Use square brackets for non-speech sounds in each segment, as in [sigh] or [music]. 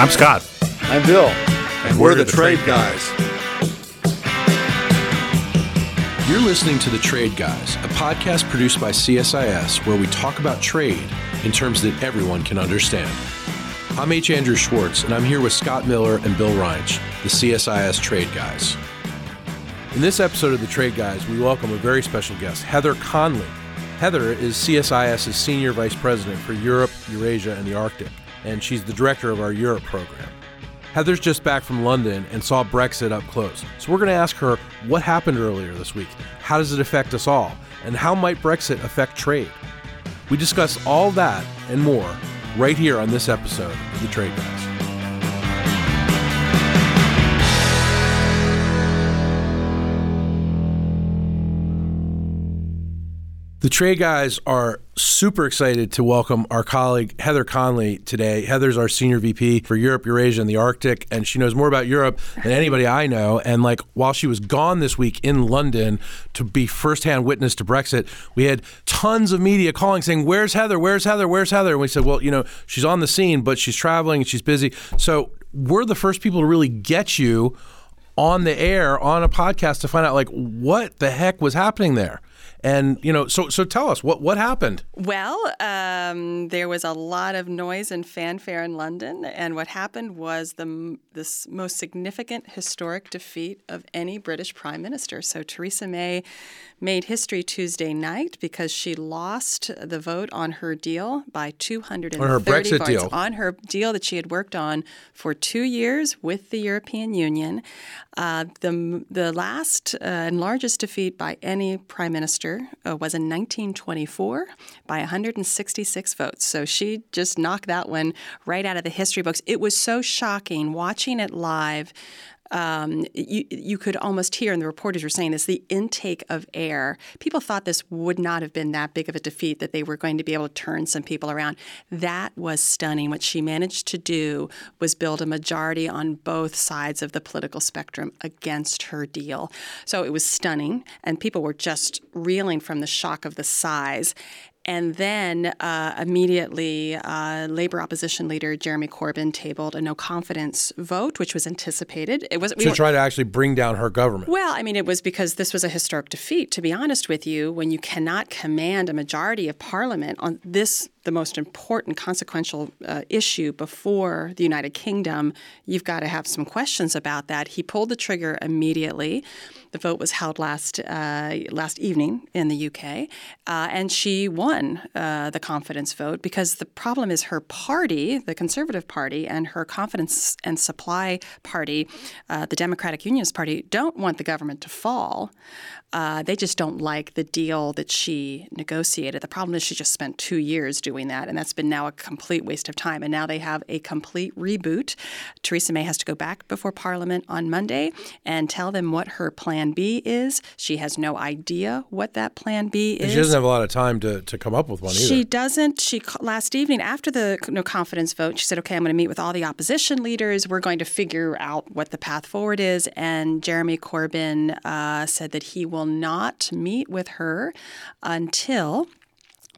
I'm Scott. I'm Bill. And we're, the, Trade Guys. You're listening to The Trade Guys, a podcast produced by CSIS where we talk about trade in terms that everyone can understand. I'm H. Andrew Schwartz, and I'm here with Scott Miller and Bill Reinsch, the CSIS Trade Guys. In this episode of The Trade Guys, we welcome a very special guest, Heather Conley. Heather is CSIS's Senior Vice President for Europe, Eurasia, and the Arctic, and she's the director of our Europe program. Heather's just back from London and saw Brexit up close. So we're going to ask her what happened earlier this week. How does it affect us all? And how might Brexit affect trade? We discuss all that and more right here on this episode of The Trade Guys. The Trade Guys are super excited to welcome our colleague Heather Conley today. Heather's our senior VP for Europe, Eurasia, and the Arctic, and she knows more about Europe than anybody I know. And like while she was gone this week in London to be firsthand witness to Brexit, we had tons of media calling saying, "Where's Heather? Where's Heather? Where's Heather?" And we said, "Well, you know, she's on the scene, but she's traveling and she's busy." So we're the first people to really get you on the air on a podcast to find out like what the heck was happening there. And you know, so so tell us what what happened. Well, um, there was a lot of noise and fanfare in London, and what happened was the this most significant historic defeat of any British prime minister. So Theresa May made history Tuesday night because she lost the vote on her deal by 230 on her Brexit votes deal. on her deal that she had worked on for two years with the European Union. Uh, the the last uh, and largest defeat by any prime minister uh, was in 1924 by 166 votes. So she just knocked that one right out of the history books. It was so shocking watching it live um, you, you could almost hear, and the reporters were saying this, the intake of air. People thought this would not have been that big of a defeat, that they were going to be able to turn some people around. That was stunning. What she managed to do was build a majority on both sides of the political spectrum against her deal. So it was stunning, and people were just reeling from the shock of the size. And then uh, immediately, uh, Labor opposition leader Jeremy Corbyn tabled a no confidence vote, which was anticipated. It was to try to actually bring down her government. Well, I mean, it was because this was a historic defeat. To be honest with you, when you cannot command a majority of Parliament on this the most important consequential uh, issue before the United Kingdom, you've got to have some questions about that. He pulled the trigger immediately. The vote was held last uh, last evening in the UK, uh, and she won uh, the confidence vote because the problem is her party, the Conservative Party, and her Confidence and Supply Party, uh, the Democratic Unionist Party, don't want the government to fall. Uh, they just don't like the deal that she negotiated. The problem is she just spent two years doing that, and that's been now a complete waste of time. And now they have a complete reboot. Theresa May has to go back before Parliament on Monday and tell them what her plan B is. She has no idea what that plan B is. And she doesn't have a lot of time to, to come up with one either. She doesn't. She last evening after the no confidence vote, she said, "Okay, I'm going to meet with all the opposition leaders. We're going to figure out what the path forward is." And Jeremy Corbyn uh, said that he will will not meet with her until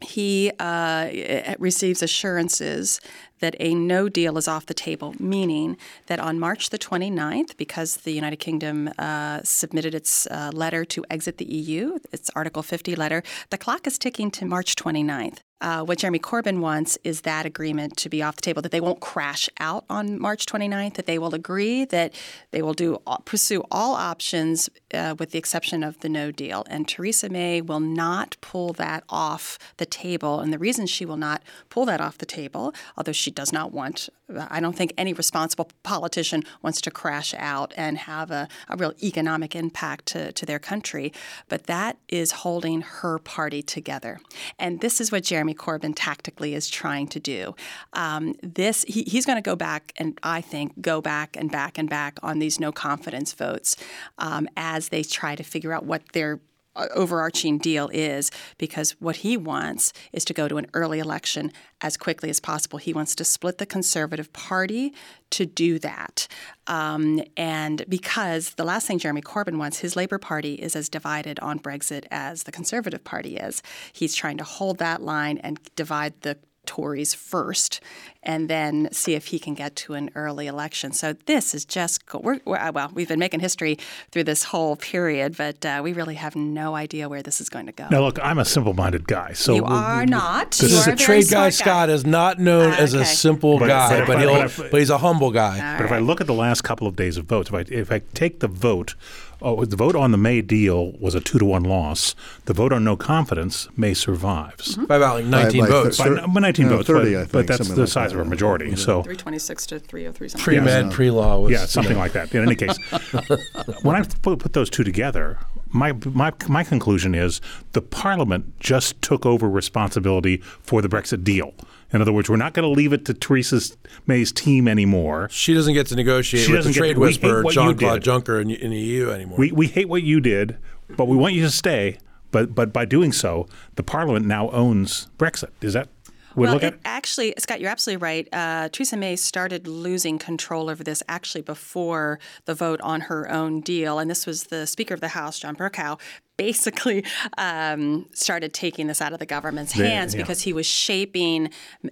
he uh, receives assurances that a no deal is off the table, meaning that on March the 29th, because the United Kingdom uh, submitted its uh, letter to exit the EU, its Article 50 letter, the clock is ticking to March 29th. Uh, what Jeremy Corbyn wants is that agreement to be off the table, that they won't crash out on March 29th, that they will agree that they will do pursue all options uh, with the exception of the no deal. And Theresa May will not pull that off the table. And the reason she will not pull that off the table, although she does not want I don't think any responsible politician wants to crash out and have a, a real economic impact to, to their country. But that is holding her party together. And this is what Jeremy Corbyn tactically is trying to do. Um, this he, he's going to go back and I think go back and back and back on these no confidence votes um, as they try to figure out what their overarching deal is because what he wants is to go to an early election as quickly as possible. He wants to split the Conservative Party to do that. Um, and because the last thing Jeremy Corbyn wants, his Labour Party is as divided on Brexit as the Conservative Party is. He's trying to hold that line and divide the Tories first and then see if he can get to an early election. So this is just we're, we're, uh, well, we've been making history through this whole period, but uh, we really have no idea where this is going to go. Now, look, I'm a simple-minded guy, so you are not. This you is are a trade guy. smart Scott is not known Ah, as a simple But- guy, but- but, but- he'll, but he's a humble guy. But if I look at the last couple of days of votes, if I if I take the vote, oh, the vote on the May deal was a two to one loss. The vote on no confidence May survives. Mm-hmm. By about like 19 like votes. Thir- by 19 no, votes, 30, but, I think, but that's the like size that. of a majority. Yeah. So 326 to 303 something. Pre med, pre law yeah, something like that. In any case, [laughs] when I put, put those two together, my, my my conclusion is the Parliament just took over responsibility for the Brexit deal. In other words, we're not going to leave it to Theresa May's team anymore. She doesn't get to negotiate She with the trade to- whisperer Jean-Claude. Juncker in, in the EU anymore. We, we hate what you did, but we want you to stay. But but by doing so, the Parliament now owns Brexit. Is that we well, look at actually, Scott, you're absolutely right. Uh, Theresa May started losing control over this actually before the vote on her own deal, and this was the Speaker of the House, John Bercow, basically um, started taking this out of the government's hands yeah. because he was shaping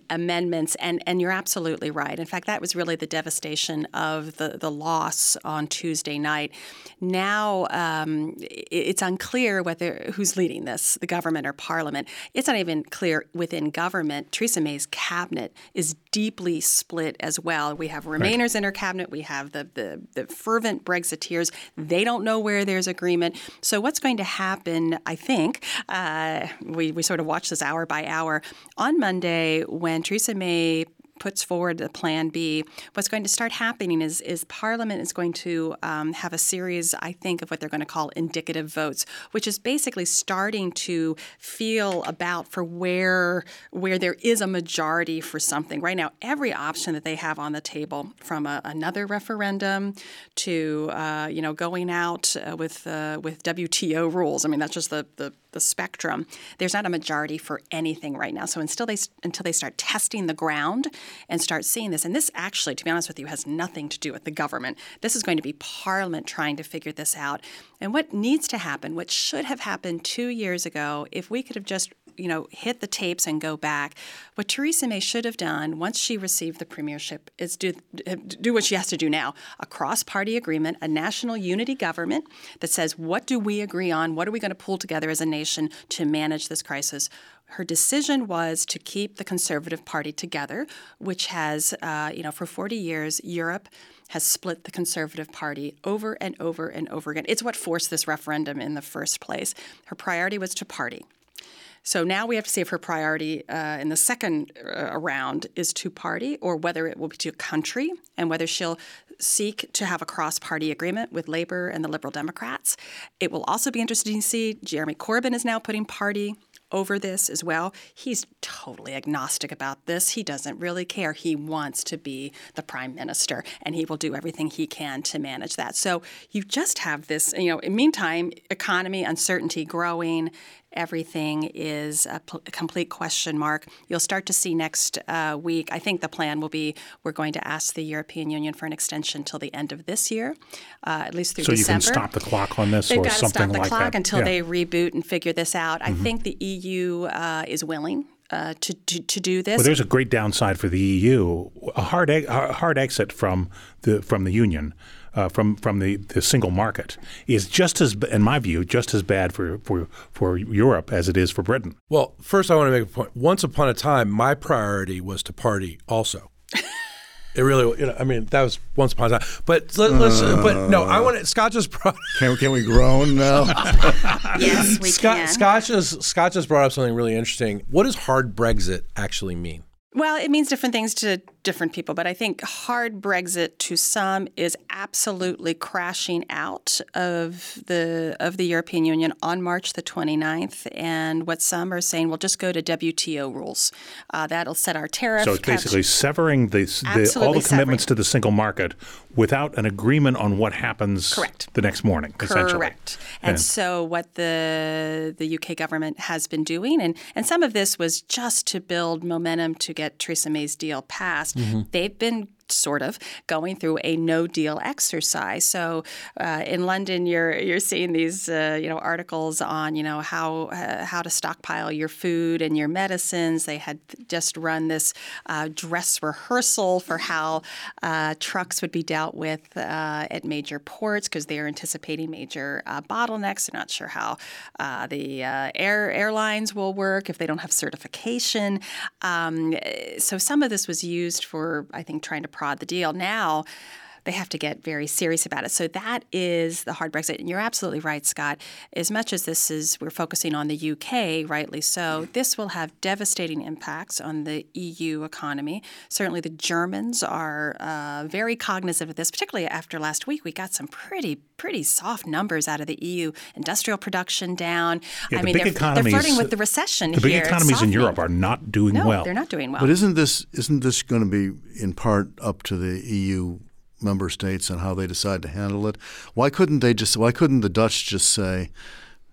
amendments. And, and you're absolutely right. In fact, that was really the devastation of the, the loss on Tuesday night. Now um, it's unclear whether who's leading this, the government or parliament. It's not even clear within government. Theresa May's cabinet is deeply split as well. We have Remainers in her cabinet. We have the, the, the fervent Brexiteers. They don't know where there's agreement. So what's going to happen, I think, uh, we, we sort of watch this hour by hour. On Monday, when Theresa May puts forward the plan B, what's going to start happening is is Parliament is going to um, have a series, I think, of what they're going to call indicative votes, which is basically starting to feel about for where where there is a majority for something. Right now, every option that they have on the table, from a, another referendum to uh, you know going out uh, with uh, with WTO rules. I mean, that's just the, the the spectrum. There's not a majority for anything right now. So until they until they start testing the ground and start seeing this, and this actually, to be honest with you, has nothing to do with the government. This is going to be Parliament trying to figure this out. And what needs to happen, what should have happened two years ago, if we could have just you know hit the tapes and go back, what Theresa May should have done once she received the premiership is do do what she has to do now: a cross-party agreement, a national unity government that says what do we agree on, what are we going to pull together as a nation to manage this crisis. Her decision was to keep the Conservative Party together, which has, uh, you know, for 40 years, Europe has split the Conservative Party over and over and over again. It's what forced this referendum in the first place. Her priority was to party. So now we have to see if her priority uh, in the second uh, round is to party or whether it will be to country and whether she'll seek to have a cross party agreement with Labor and the Liberal Democrats. It will also be interesting to see Jeremy Corbyn is now putting party over this as well. He's totally agnostic about this. He doesn't really care. He wants to be the prime minister and he will do everything he can to manage that. So you just have this, you know, in the meantime, economy uncertainty growing, everything is a, pl- a complete question mark. You'll start to see next uh, week. I think the plan will be we're going to ask the European Union for an extension till the end of this year, uh, at least through so you December. can stop the clock on this They've or got to stop the like clock that. until Yeah. Mm-hmm. they reboot and figure this out. I think the EU uh, is willing uh, to, to to do this. Well, there's a great downside for the EU. A hard e- hard exit from the from the union, uh, from from the, the single market, is just as, in my view, just as bad for, for for Europe as it is for Britain. Well, first, I want to make a point. Once upon a time, my priority was to party also. [laughs] It really, you know, I mean, that was once upon a time. But let, let's, but no, I want to, Scott just brought, Can, can we groan now? [laughs] yes, we Scott, can. Scott, just, Scott just brought up something really interesting. What does hard Brexit actually mean? Well, it means different things to different people, but I think hard Brexit to some is absolutely crashing out of the of the European Union on March the 29th. And what some are saying, well, just go to WTO rules. Uh, that'll set our tariff. So it's basically severing the, the all the commitments severing. to the single market without an agreement on what happens Correct. the next morning. Essentially. Correct. And so what the the UK government has been doing, and, and some of this was just to build momentum to get Theresa May's deal passed. They've been sort of going through a no deal exercise. So uh, in London, you're you're seeing these uh, you know articles on you know how uh, how to stockpile your food and your medicines. They had just run this uh, dress rehearsal for how uh, trucks would be dealt with uh, at major ports because they are anticipating major bottlenecks. They're not sure how the air airlines will work if they don't have certification. Um, so some of this was used for I think trying to prod the deal. Now they have to get very serious about it. So that is the hard Brexit. And you're absolutely right, Scott. As much as this is, we're focusing on the UK, rightly so, this will have devastating impacts on the EU economy. Certainly the Germans are uh, very cognizant of this, particularly after last week. We got some pretty, pretty soft numbers out of the EU. Industrial production down. Yeah, I the mean, big they're, they're flirting with the recession. the recession big here. economies in Europe are not doing no, well. they're not doing well. But isn't this isn't this going to be in part up to the EU member states and how they decide to handle it? Why couldn't they just? Why couldn't the Dutch just say?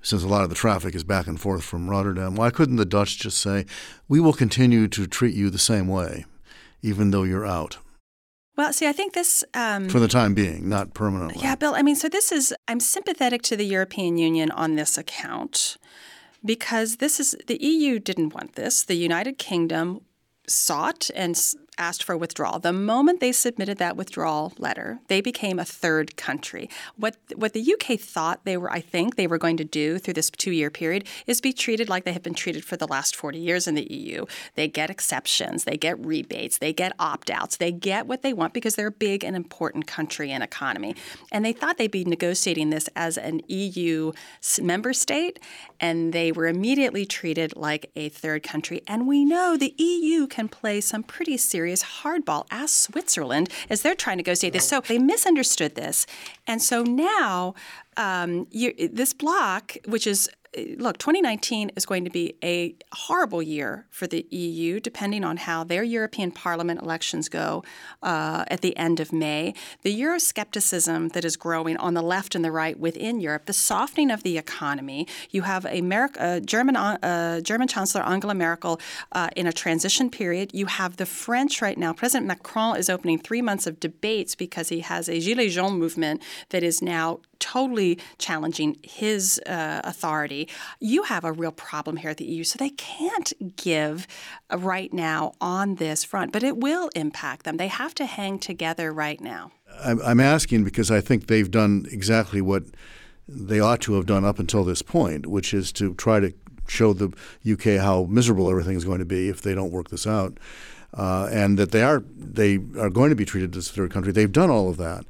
Since a lot of the traffic is back and forth from Rotterdam, why couldn't the Dutch just say, "We will continue to treat you the same way, even though you're out"? Well, see, I think this um, for the time being, not permanently. Yeah, Bill. I mean, so this is I'm sympathetic to the European Union on this account because this is the EU didn't want this. The United Kingdom sought and asked for withdrawal. The moment they submitted that withdrawal letter, they became a third country. What what the UK thought they were, I think, they were going to do through this two-year period is be treated like they have been treated for the last 40 years in the EU. They get exceptions, they get rebates, they get opt-outs, they get what they want because they're a big and important country and economy. And they thought they'd be negotiating this as an EU member state, and they were immediately treated like a third country. And we know the EU can play some pretty serious serious hardball. Ask Switzerland as they're trying to negotiate this. So they misunderstood this. And so now um, you, this block, which is look, 2019 is going to be a horrible year for the EU, depending on how their European Parliament elections go uh, at the end of May. The Euroscepticism that is growing on the left and the right within Europe, the softening of the economy. You have a uh, German, uh, German Chancellor Angela Merkel uh, in a transition period. You have the French right now. President Macron is opening three months of debates because he has a Gilets jaunes movement that is now totally challenging his uh, authority. You have a real problem here at the EU. So they can't give uh, right now on this front, but it will impact them. They have to hang together right now. I'm asking because I think they've done exactly what they ought to have done up until this point, which is to try to show the UK how miserable everything is going to be if they don't work this out. Uh, and that they are they are going to be treated as a third country. They've done all of that.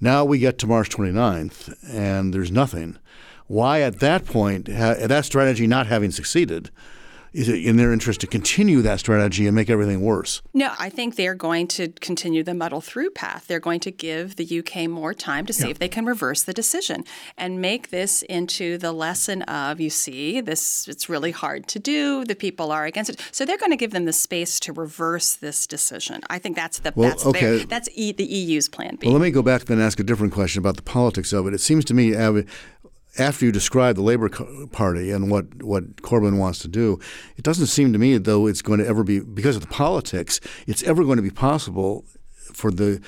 Now we get to March 29th and there's nothing. Why, at that point, ha- that strategy not having succeeded, is it in their interest to continue that strategy and make everything worse? No, I think they're going to continue the muddle through path. They're going to give the UK more time to see yeah. if they can reverse the decision and make this into the lesson of you see this it's really hard to do. The people are against it, so they're going to give them the space to reverse this decision. I think that's the well, that's okay. Their, that's e, the EU's plan B. Well, let me go back then and ask a different question about the politics of it. It seems to me, after you describe the Labor Party and what, what Corbyn wants to do, it doesn't seem to me though it's going to ever be because of the politics. It's ever going to be possible for the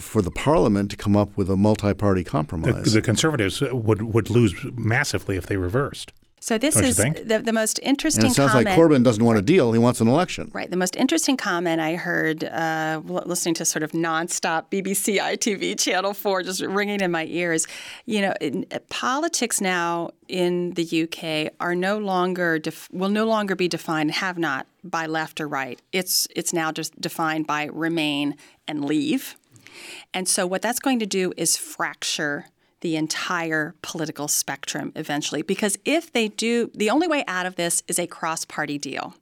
for the Parliament to come up with a multi-party compromise. The, the Conservatives would would lose massively if they reversed. So this is the, the most interesting. And it sounds comment. like Corbyn doesn't want a deal; he wants an election. Right. The most interesting comment I heard uh, listening to sort of nonstop BBC ITV Channel Four, just ringing in my ears. You know, in, uh, politics now in the UK are no longer def- will no longer be defined have not by left or right. It's it's now just defined by remain and leave. And so what that's going to do is fracture the entire political spectrum eventually. Because if they do, the only way out of this is a cross party deal.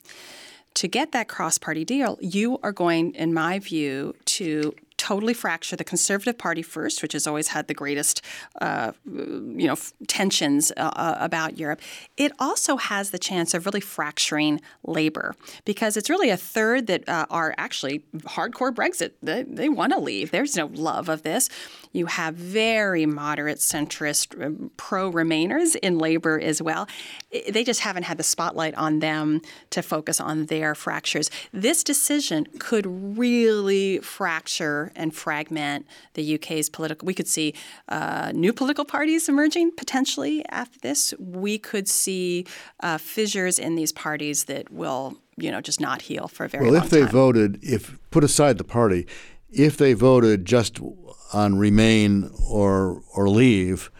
To get that cross party deal, you are going, in my view, to totally fracture the Conservative Party first, which has always had the greatest, uh, you know, tensions uh, uh, about Europe. It also has the chance of really fracturing Labour because it's really a third that uh, are actually hardcore Brexit. They, they want to leave. There's no love of this. You have very moderate centrist um, pro Remainers in Labour as well. They just haven't had the spotlight on them to focus on their fractures. This decision could really fracture and fragment the UK's political. We could see uh, new political parties emerging potentially after this. We could see uh, fissures in these parties that will, you know, just not heal for a very well, if they time. voted, if put aside the party, if they voted just on remain or or leave,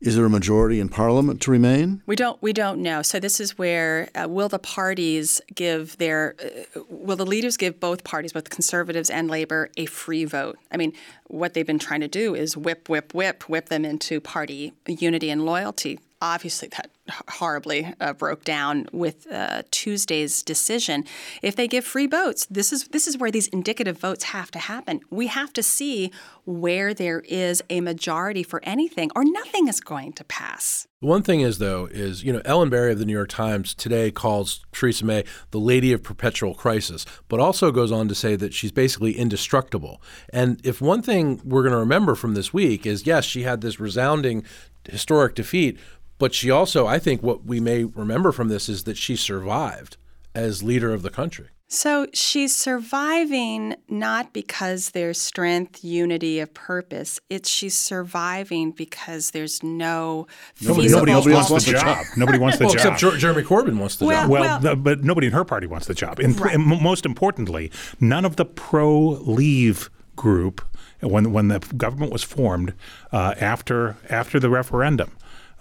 is there a majority in Parliament to remain? We don't. We don't know. So this is where uh, will the parties give their uh, will the leaders give both parties, both Conservatives and Labor, a free vote? I mean, what they've been trying to do is whip, whip, whip, whip them into party unity and loyalty. Obviously, that horribly uh, broke down with uh, Tuesday's decision. If they give free votes, this is this is where these indicative votes have to happen. We have to see where there is a majority for anything, or nothing is going to pass. One thing is, though, is you know Ellen Barry of the New York Times today calls Theresa May the lady of perpetual crisis, but also goes on to say that she's basically indestructible. And if one thing we're going to remember from this week is, yes, she had this resounding historic defeat, but she also, I think, what we may remember from this is that she survived as leader of the country. So she's surviving not because there's strength, unity of purpose. It's she's surviving because there's no Nobody, nobody Nobody wants, the wants the job. Nobody wants the well, job. except Jer- Jeremy Corbyn wants the Well, job. Well, Well- the, but nobody in her party wants the job. And, Right. and most importantly, none of the pro-leave group, when when the government was formed uh, after after the referendum,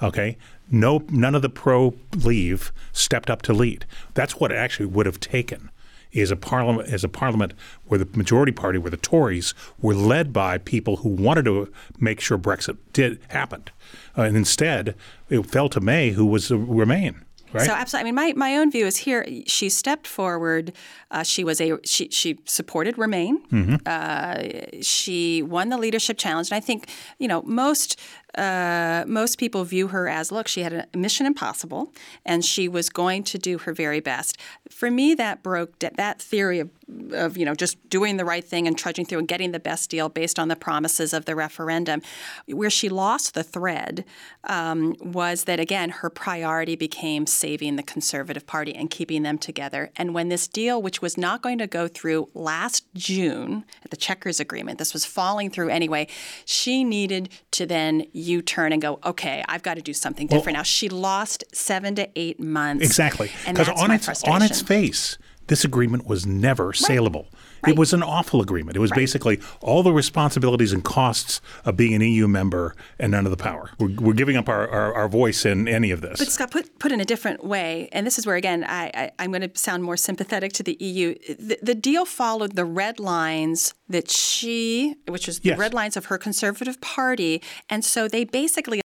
okay, no, none of the pro-leave stepped up to lead. That's what it actually would have taken. Is a parliament is a parliament where the majority party, where the Tories were led by people who wanted to make sure Brexit did happened, uh, and instead it fell to May, who was uh, Remain. Right? So absolutely. I mean, my, my own view is here. She stepped forward. Uh, she was a she she supported Remain. Mm-hmm. Uh, she won the leadership challenge, and I think you know most uh, most people view her as look. She had a mission impossible, and she was going to do her very best. For me, that broke that, theory of of you know just doing the right thing and trudging through and getting the best deal based on the promises of the referendum. Where she lost the thread um, was that again her priority became saving the Conservative Party and keeping them together. And when this deal, which was not going to go through last June at the Chequers Agreement, this was falling through anyway. She needed to then U-turn and go, okay, I've got to do something different now. She lost seven to eight months. Exactly. And Because that's on my its frustration. on its face, this agreement was never saleable. Right. It was an awful agreement. It was basically all the responsibilities and costs of being an EU member and none of the power. We're, we're giving up our, our, our voice in any of this. But Scott, put put in a different way, and this is where again I, I I'm going to sound more sympathetic to the EU. The, the deal followed the red lines that she, which Yes. the red lines of her Conservative Party, and so they basically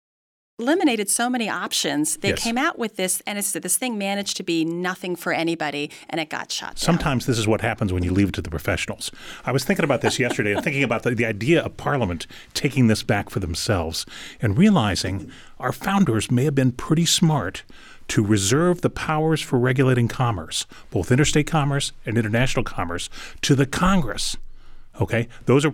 eliminated so many options. They Yes. came out with this, and it's, this thing managed to be nothing for anybody, and it got shot down. Sometimes this is what happens when you leave it to the professionals. I was thinking about this [laughs] yesterday and thinking about the, the idea of Parliament taking this back for themselves and realizing our founders may have been pretty smart to reserve the powers for regulating commerce, both interstate commerce and international commerce, to the Congress. Okay, those are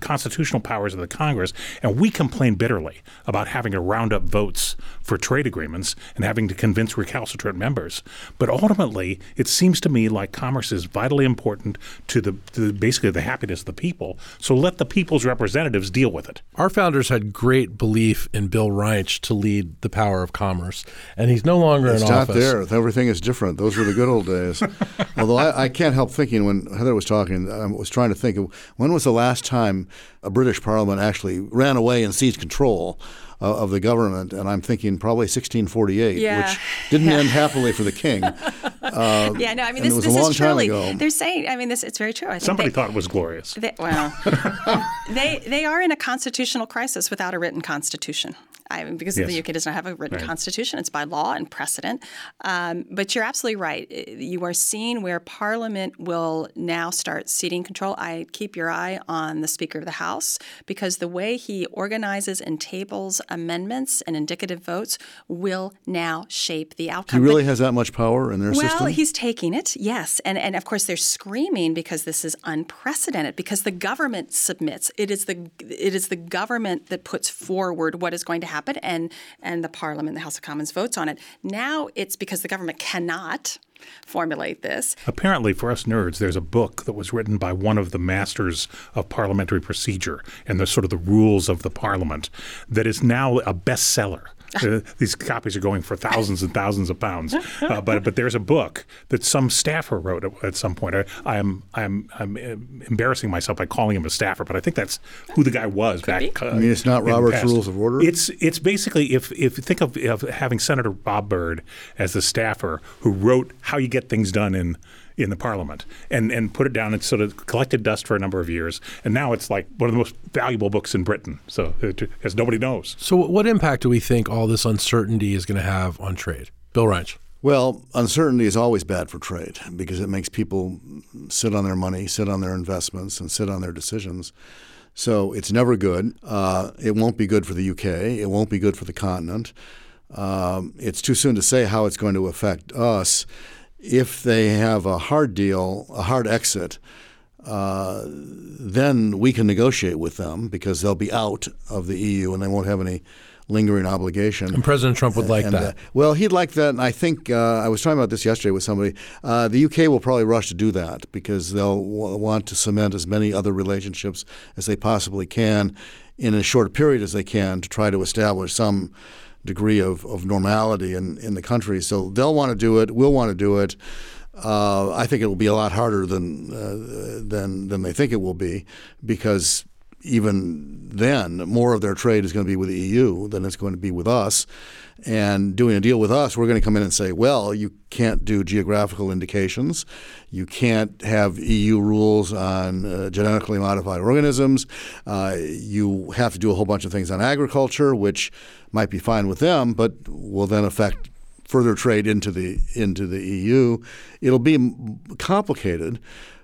constitutional powers of the Congress, and we complain bitterly about having to round up votes for trade agreements and having to convince recalcitrant members. But ultimately, it seems to me like commerce is vitally important to the to basically the happiness of the people. So let the people's representatives deal with it. Our founders had great belief in Bill Reinsch to lead the power of commerce, and he's no longer It's in not office. there. Everything is different. Those were the good old days. [laughs] Although I, I can't help thinking when Heather was talking, I was trying to think of when was the last time a British Parliament actually ran away and seized control uh, of the government, and I'm thinking probably 1648, Yeah. which didn't end happily for the king. [laughs] Uh, yeah, no, I mean this, this a long is time truly. ago. They're saying, I mean, this it's very true. I think Somebody they, thought it was glorious. They, well, [laughs] they they are in a constitutional crisis without a written constitution. I mean, because Yes. the UK does not have a written Right. constitution; it's by law and precedent. Um, but you're absolutely right. You are seeing where Parliament will now start seating control. I keep your eye on the Speaker of the House because the way he organizes and tables amendments and indicative votes will now shape the outcome. he really But- has that much power in their well, Well, he's taking it, yes, and and of course they're screaming because this is unprecedented. Because the government submits. It is the it is the government that puts forward what is going to happen, and and the Parliament, the House of Commons, votes on it. Now it's because the government cannot formulate this. Apparently, for us nerds, there's a book that was written by one of the masters of parliamentary procedure and the sort of the rules of the parliament that is now a bestseller. [laughs] Uh, these copies are going for thousands and thousands of pounds. Uh, but but there's a book that some staffer wrote at, at some point. I, I am I'm I'm embarrassing myself by calling him a staffer, but I think that's who the guy was back. Uh, I mean, it's not Robert's Rules of Order. It's it's basically if if you think of, of having Senator Bob Byrd as the staffer who wrote how you get things done in in the parliament and, and put it down and sort of collected dust for a number of years. And now it's like one of the most valuable books in Britain. So, as nobody knows. So, what impact do we think all this uncertainty is going to have on trade? Bill Reinsch. Well, uncertainty is always bad for trade because it makes people sit on their money, sit on their investments, and sit on their decisions. So it's never good. Uh, it won't be good for the UK. It won't be good for the continent. Um, it's too soon to say how it's going to affect us if they have a hard deal, a hard exit, uh, then we can negotiate with them because they'll be out of the EU and they won't have any lingering obligation. And President Trump would like and, that. Uh, well, he'd like that, and I think uh, I was talking about this yesterday with somebody. Uh, the UK will probably rush to do that because they'll w- want to cement as many other relationships as they possibly can in as short a period as they can to try to establish some degree of, of normality in, in the country. So they'll want to do it. We'll want to do it. Uh, I think it will be a lot harder than uh, than than they think it will be, because even then, more of their trade is going to be with the EU than it's going to be with us. And doing a deal with us, we're going to come in and say, well, you can't do geographical indications. You can't have EU rules on uh, genetically modified organisms. Uh, you have to do a whole bunch of things on agriculture, which might be fine with them, but will then affect further trade into the into the EU. It'll be complicated.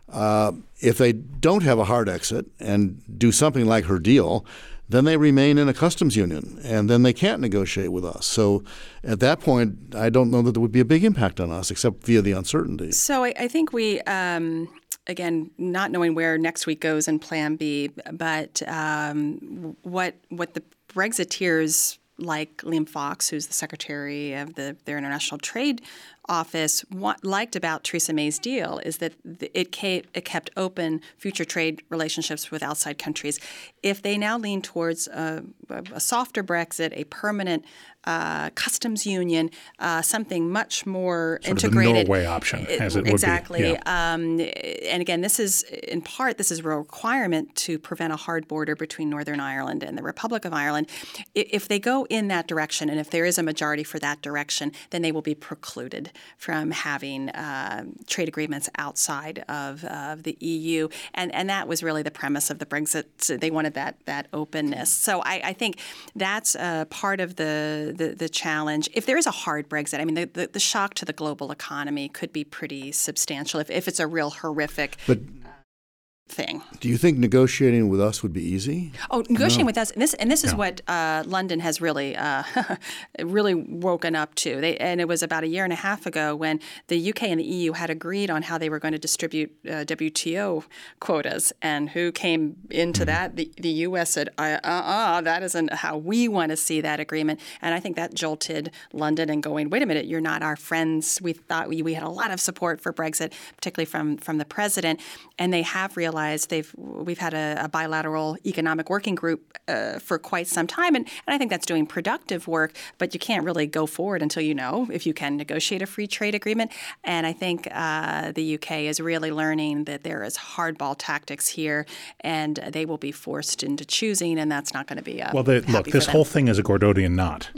Uh, if they don't have a hard exit and do something like her deal, then they remain in a customs union and then they can't negotiate with us. So at that point, I don't know that there would be a big impact on us except via the uncertainty. So I, I think we. Um again, not knowing where next week goes in Plan B, but um, what what the Brexiteers like Liam Fox, who's the secretary of the, their international trade office, liked about Theresa May's deal is that it, kept, it kept open future trade relationships with outside countries. If they now lean towards a, a softer Brexit, a permanent uh, customs union, uh, something much more sort integrated. Of the Norway option, as it exactly. would be. Yeah. Um, and again, this is in part this is a requirement to prevent a hard border between Northern Ireland and the Republic of Ireland. If they go in that direction, and if there is a majority for that direction, then they will be precluded from having uh, trade agreements outside of, of the EU. And and that was really the premise of the Brexit. They wanted that that openness. So I, I think that's part of the the, the challenge. If there is a hard Brexit, I mean, the, the, the, shock to the global economy could be pretty substantial if, if it's a real horrific. But thing. Do you think negotiating with us would be easy? Oh, negotiating no. with us, and this and this is what uh, London has really, uh, [laughs] really woken up to. They, and it was about a year and a half ago when the UK and the EU had agreed on how they were going to distribute uh, WTO quotas, and who came into mm-hmm. that? The, the US said, "Uh, uh, uh, that isn't how we want to see that agreement." And I think that jolted London and going, "Wait a minute, you're not our friends." We thought we, we had a lot of support for Brexit, particularly from from the president, and they have realized realized they've we've had a, a bilateral economic working group uh, for quite some time, and, and I think that's doing productive work. But you can't really go forward until you know if you can negotiate a free trade agreement. And I think uh, the UK is really learning that there is hardball tactics here, and they will be forced into choosing, and that's not going to be a well. The, look, this whole thing is a Gordian knot,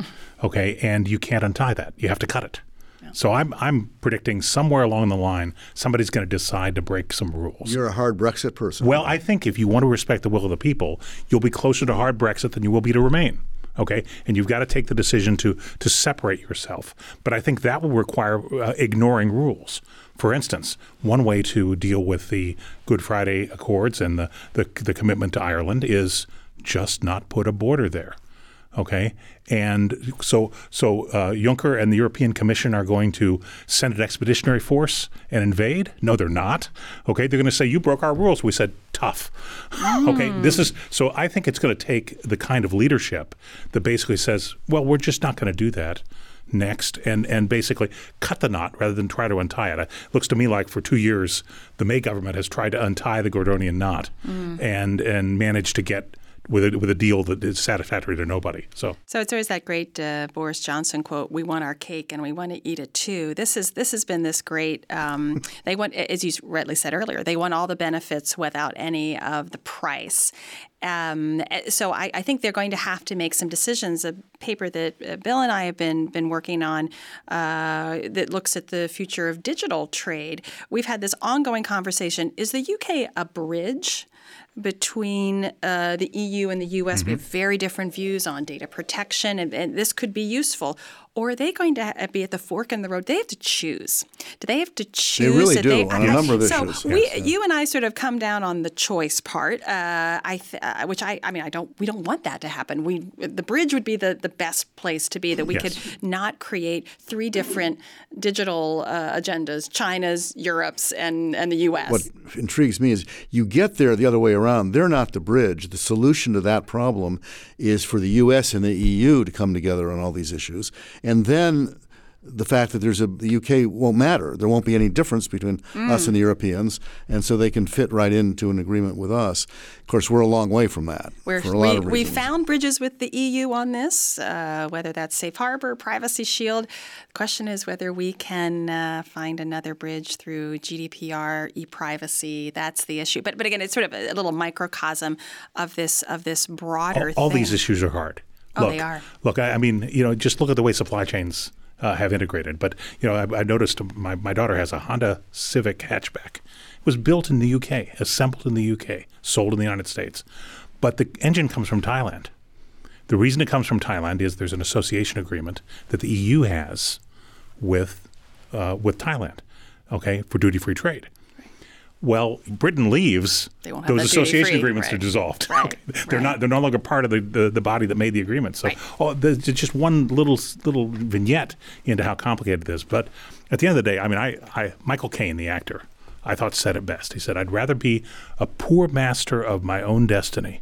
okay, and you can't untie that. You have to cut it. So I'm I'm predicting somewhere along the line somebody's going to decide to break some rules. You're a hard Brexit person. Well, I think if you want to respect the will of the people, you'll be closer to hard Brexit than you will be to remain. Okay, and you've got to take the decision to to separate yourself. But I think that will require uh, ignoring rules. For instance, one way to deal with the Good Friday Accords and the, the, the commitment to Ireland is just not put a border there. Okay, and so so uh, Juncker and the European Commission are going to send an expeditionary force and invade. No, they're not. Okay, they're going to say you broke our rules. We said tough. [laughs] okay, this is so. I think it's going to take the kind of leadership that basically says, well, we're just not going to do that next and and basically cut the knot rather than try to untie it. It looks to me like for two years the May government has tried to untie the Gordonian knot and and managed to get with a, with a deal that is satisfactory to nobody. So So it's always that great uh, Boris Johnson quote: "We want our cake and we want to eat it too." This is this has been this great. Um, [laughs] they want, as you rightly said earlier, they want all the benefits without any of the price. Um, so I, I, think they're going to have to make some decisions. A paper that uh, Bill and I have been been working on uh, that looks at the future of digital trade. We've had this ongoing conversation: Is the UK a bridge? Between uh, the EU and the US. We have very different views on data protection, and, and, this could be useful. Or are they going to be at the fork in the road? They have to choose. Do they have to choose? They really do they, on a number of so issues. we, Yes, yeah. you and I, sort of come down on the choice part. Uh, I, th- uh, which I, I mean, I don't. We don't want that to happen. We, the bridge would be the the best place to be. That we Yes. could not create three different digital uh, agendas: China's, Europe's, and and the U.S. What intrigues me is you get there the other way around. They're not the bridge. The solution to that problem is for the U.S. and the EU to come together on all these issues, and then the fact that there's a the UK won't matter. There won't be any difference between us and the Europeans, and so they can fit right into an agreement with us. Of course, we're a long way from that We're, for a lot we, of we found bridges with the EU on this, uh, whether that's Safe Harbor, Privacy Shield. The question is whether we can uh, find another bridge through GDPR, e-privacy. That's the issue. But but again, it's sort of a, a little microcosm of this of this broader. all, all thing. these issues are hard. Oh, look, they are. Look, I, I mean, you know, just look at the way supply chains uh, have integrated. But you know, I, I noticed my, my daughter has a Honda Civic hatchback. It was built in the UK, assembled in the UK, sold in the United States, but the engine comes from Thailand. The reason it comes from Thailand is there's an association agreement that the EU has with uh, with Thailand, okay, for duty free trade. Well, Britain leaves; They won't have those association free, agreements are dissolved. Right. They're right. not. They're no longer part of the, the, the body that made the agreement. So, Right. oh, there's just one little little vignette into how complicated it is. But at the end of the day, I mean, I, I Michael Caine, the actor, I thought said it best. He said, "I'd rather be a poor master of my own destiny."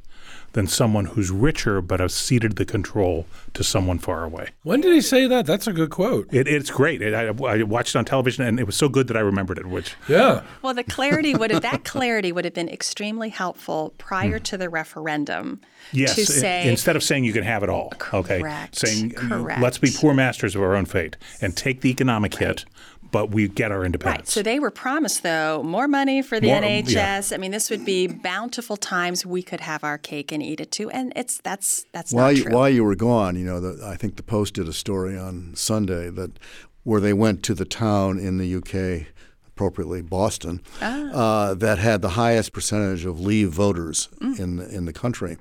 Than someone who's richer but has ceded the control to someone far away. When did he say that? That's a good quote. It, it's great. It, I, I watched it on television and it was so good that I remembered it. Which Yeah. Well, the clarity would have that clarity would have been extremely helpful prior to the referendum. Hmm. Yes, to i- say instead of saying you can have it all, okay, Correct, saying correct. let's be poor masters of our own fate and take the economic hit, but we get our independence. Right. So they were promised, though, more money for the More- NHS. I mean, this would be bountiful times. We could have our cake and eat it too, and it's that's that's while not you, true. while you were gone, you know, the, I think the Post did a story on Sunday that where they went to the town in the UK, appropriately Boston, uh, that had the highest percentage of Leave voters in in the country,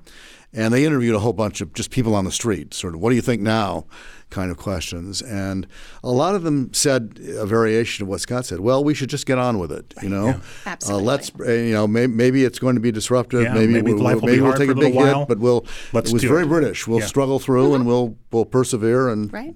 and they interviewed a whole bunch of just people on the street, sort of, what do you think now? Kind of questions, and a lot of them said a variation of what Scott said. Well, we should just get on with it, you know. Absolutely. Uh, let's, uh, you know, may, maybe it's going to be disruptive. Yeah, maybe maybe we'll, life will be maybe we'll hard take for a a big while. hit, but we'll. Let's it was very it. British. We'll Yeah. struggle through and we'll we'll persevere and right?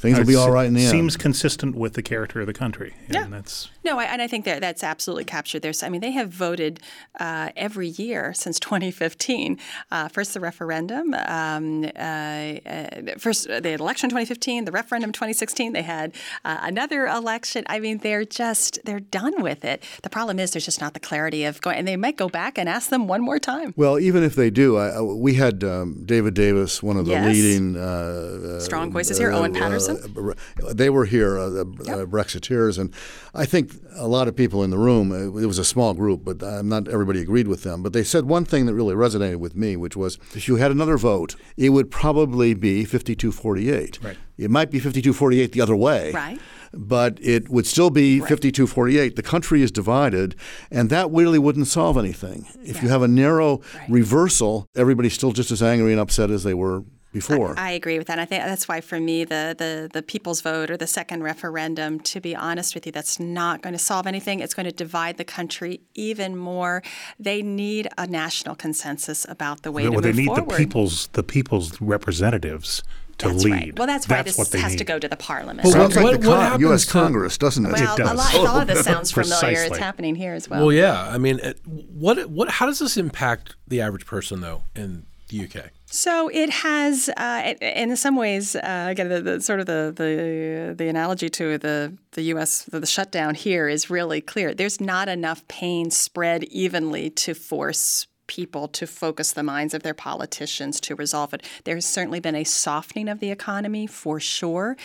Things will be all right in the end. Seems consistent with the character of the country. And Yeah. that's No, I, and I think that that's absolutely captured there. So, I mean, they have voted uh, every year since 2015. Uh, first, the referendum. Um, uh, uh, first, they had election in 2015. The referendum 2016. They had uh, another election. I mean, they're just they're done with it. The problem is there's just not the clarity of going. And they might go back and ask them one more time. Well, even if they do, I, I- we had um, David Davis, one of the Yes. leading uh, Strong voices here. Owen Paterson. Uh, they were here, uh, the uh, Brexiteers, and I think a lot of people in the room. uh, It was a small group, but uh, not everybody agreed with them. But they said one thing that really resonated with me, which was if you had another vote, it would probably be 52-48. Right. It might be 52-48 the other way. Right. But it would still be 52-48. The country is divided, and that really wouldn't solve anything. If you have a narrow reversal, everybody's still just as angry and upset as they were before. I, I, agree with that. I think that's why, for me, the, the the people's vote or the second referendum, to be honest with you, that's not going to solve anything. It's going to divide the country even more. They need a national consensus about the way well, to they move need forward. the people's the people's representatives to that's lead. Right. Well, that's why that's this has need. to go to the parliament. Well, What- sounds like what- the what Con- happens U.S. Congress, doesn't it? well, does. a lot, a lot of this [laughs] sounds familiar. It's happening here as well. Well, yeah. I mean, what what how does this impact the average person though in the UK? So it has, uh, in some ways, uh, again, the, the sort of the, the the analogy to the the U.S. The, the shutdown here is really clear. There's not enough pain spread evenly to force people to focus the minds of their politicians to resolve it. There's certainly been a softening of the economy for sure.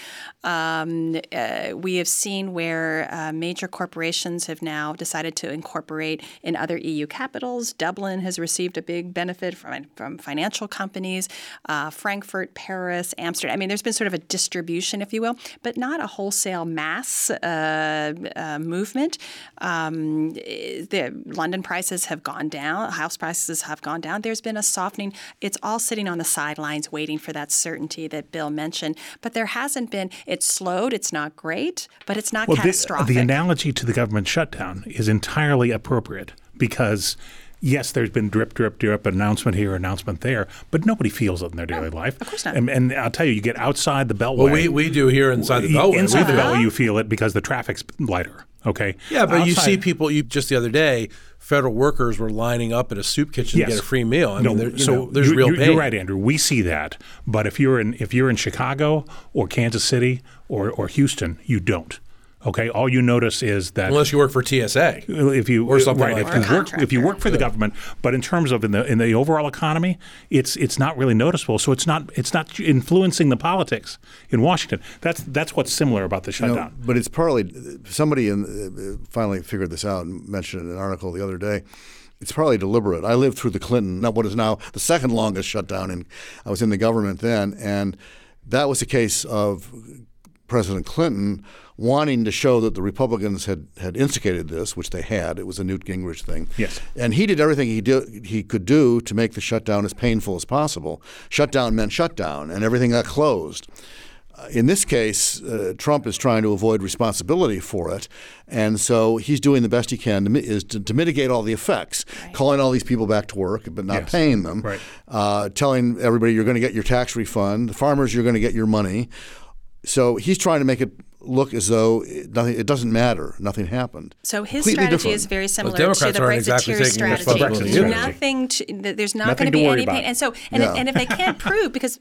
Um, uh, we have seen where uh, major corporations have now decided to incorporate in other EU capitals. Dublin has received a big benefit from, from financial companies. Uh, Frankfurt, Paris, Amsterdam. I mean, there's been sort of a distribution, if you will, but not a wholesale mass uh, uh, movement. Um, the London prices have gone down. House prices have gone down. There's been a softening. It's all sitting on the sidelines, waiting for that certainty that Bill mentioned. But there hasn't been. It's slowed. It's not great, but it's not Well, the, catastrophic. the analogy to the government shutdown is entirely appropriate because yes, there's been drip, drip, drip, announcement here, announcement there, but nobody feels it in their daily life. Of course not. And, and I'll tell you, you get outside the beltway. Well, we, we do here inside the Beltway. Inside we the beltway, you feel it because the traffic's lighter. Okay. Yeah, but you see people. You just the other day, federal workers were lining up at a soup kitchen Yes. to get a free meal. I no, mean, you so know, there's you're, real you're, pain. You're right, Andrew. We see that, but if you're in if you're in Chicago or Kansas City or, or Houston, you don't. Okay, all you notice is that Unless you work for TSA. if you Or something right, like if that. you work if you work for the government, but in terms of in the in the overall economy, it's it's not really noticeable. So it's not it's not influencing the politics in Washington. That's that's what's similar about the You know, shutdown. but it's partly somebody in, uh, finally figured this out and mentioned in an article the other day. It's probably deliberate. I lived through the Clinton, not what is now the second longest shutdown, and I was in the government then, and that was a case of President Clinton wanting to show that the Republicans had, had instigated this, which they had. It was a Newt Gingrich thing. Yes. And he did everything he did, he could do to make the shutdown as painful as possible. Shutdown meant shutdown, and everything got closed. Uh, In this case, uh, Trump is trying to avoid responsibility for it, and so he's doing the best he can to, mi- is to, to mitigate all the effects, calling all these people back to work but not Yes. paying them, Right. uh, telling everybody you're going to get your tax refund, the farmers you're going to get your money. So he's trying to make it look as though it, nothing, it doesn't matter, nothing happened. So his Completely strategy different. is very similar to the aren't exactly strategy. There's nothing. To, there's not going to to be any pain. And so, and, Yeah. and if they can't [laughs] prove, because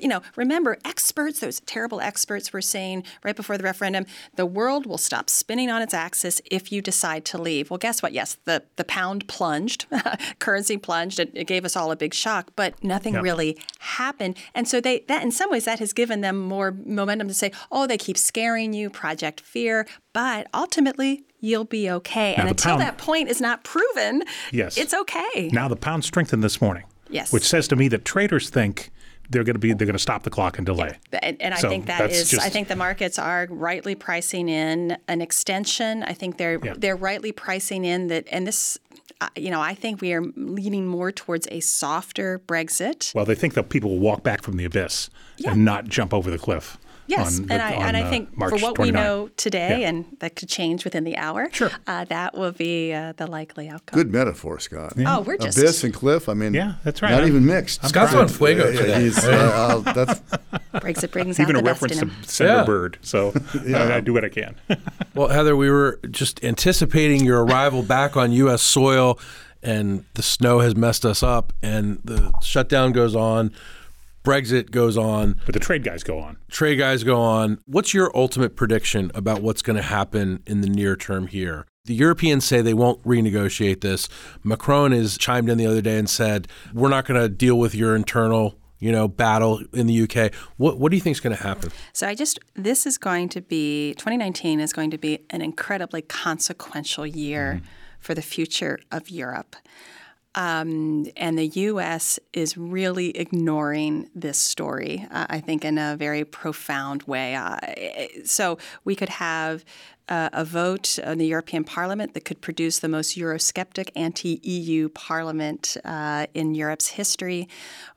you know, remember, experts, those terrible experts, were saying right before the referendum, the world will stop spinning on its axis if you decide to leave. Well, guess what? Yes, the the pound plunged, [laughs] currency plunged. It, it gave us all a big shock, but nothing Yep. really happened. And so they that in some ways that has given them more momentum to say, oh, they keep scaring you, Project Fear, but ultimately you'll be okay. and until pound- that point is not proven, Yes. it's okay. Now the pound strengthened this morning. Yes. Which says to me that traders think they're going to be they're going to stop the clock and delay. And, and I think that's is. I think the markets are rightly pricing in an extension. I think they're Yeah. they're rightly pricing in that, and this, uh, you know, I think we are leaning more towards a softer Brexit. Well, they think that people will walk back from the abyss Yeah. and not jump over the cliff. Yes, on the- and I on, and I uh, think March for what we know today, Yeah. and that could change within the hour. Sure. uh, that will be uh, the likely outcome. Good metaphor, Scott. Oh, we're just Abyss and cliff. I mean, Yeah, that's right. Not I'm- even mixed. Scott's on fuego Yeah, today. he's, uh, uh, that's Brexit [laughs] brings [laughs] even out a the best reference in to him. Senator Yeah. Bird. So [laughs] I, I do what I can. Well, Heather, we were just anticipating your arrival back on U.S. soil, and the snow has messed us up, and the shutdown goes on, Brexit goes on, but the trade guys go on. trade guys go on. What's your ultimate prediction about what's going to happen in the near term here? The Europeans say they won't renegotiate this. Macron has chimed in the other day and said, "We're not going to deal with your internal." You know, battle in the UK. What what do you think is going to happen? So I just this is going to be 2019 is going to be an incredibly consequential year mm-hmm. for the future of Europe. Um, and the U.S. is really ignoring this story, uh, I think, in a very profound way. Uh, so we could have uh, a vote in the European Parliament that could produce the most Eurosceptic anti EU parliament uh, in Europe's history.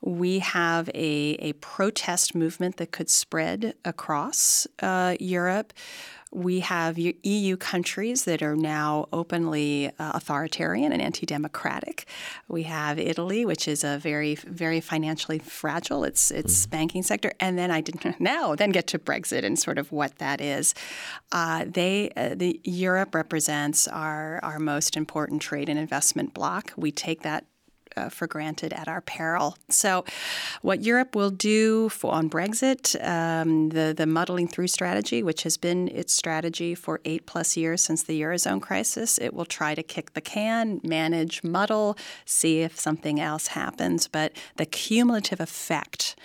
We have a, a protest movement that could spread across uh, Europe. We have EU countries that are now openly uh, authoritarian and anti-democratic. We have Italy, which is a very, very financially fragile. Its its mm. banking sector, and then I didn't [laughs] now then get to Brexit and sort of what that is. Uh, they uh, the Europe represents our our most important trade and investment bloc. We take that uh, for granted at our peril. So, what Europe will do for, on Brexit, um, the the muddling through strategy, which has been its strategy for eight plus years since the eurozone crisis, it will try to kick the can, manage, muddle, see if something else happens. But the cumulative effect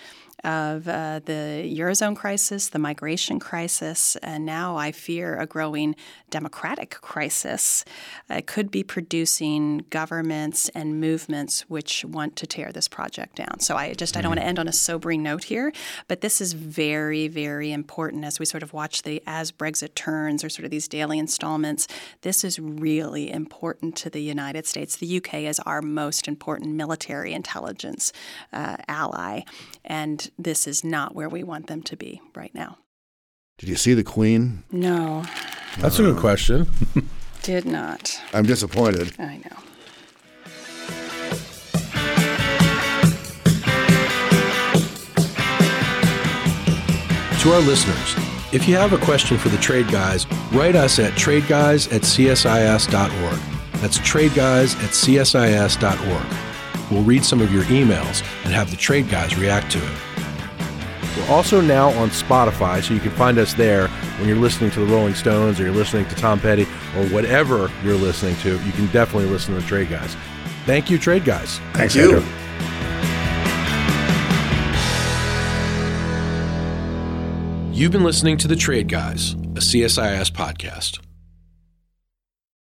of uh, the Eurozone crisis, the migration crisis, and now I fear a growing democratic crisis uh, could be producing governments and movements which want to tear this project down. So I just I don't want to mm-hmm. end on a sobering note here, but this is very, very important as we sort of watch the as Brexit turns or sort of these daily installments. This is really important to the United States. The UK is our most important military intelligence uh, ally, and this is not where we want them to be right now. Did you see the Queen? No. That's a good question. [laughs] Did not. I'm disappointed. I know. To our listeners, if you have a question for the Trade Guys, write us at tradeguys at csis.org. That's tradeguys at csis.org. We'll read some of your emails and have the Trade Guys react to it. We're also now on Spotify, so you can find us there when you're listening to the Rolling Stones or you're listening to Tom Petty or whatever you're listening to. You can definitely listen to the Trade Guys. Thank you, Trade Guys. Thank Thank you. You've been listening to The Trade Guys, a CSIS podcast.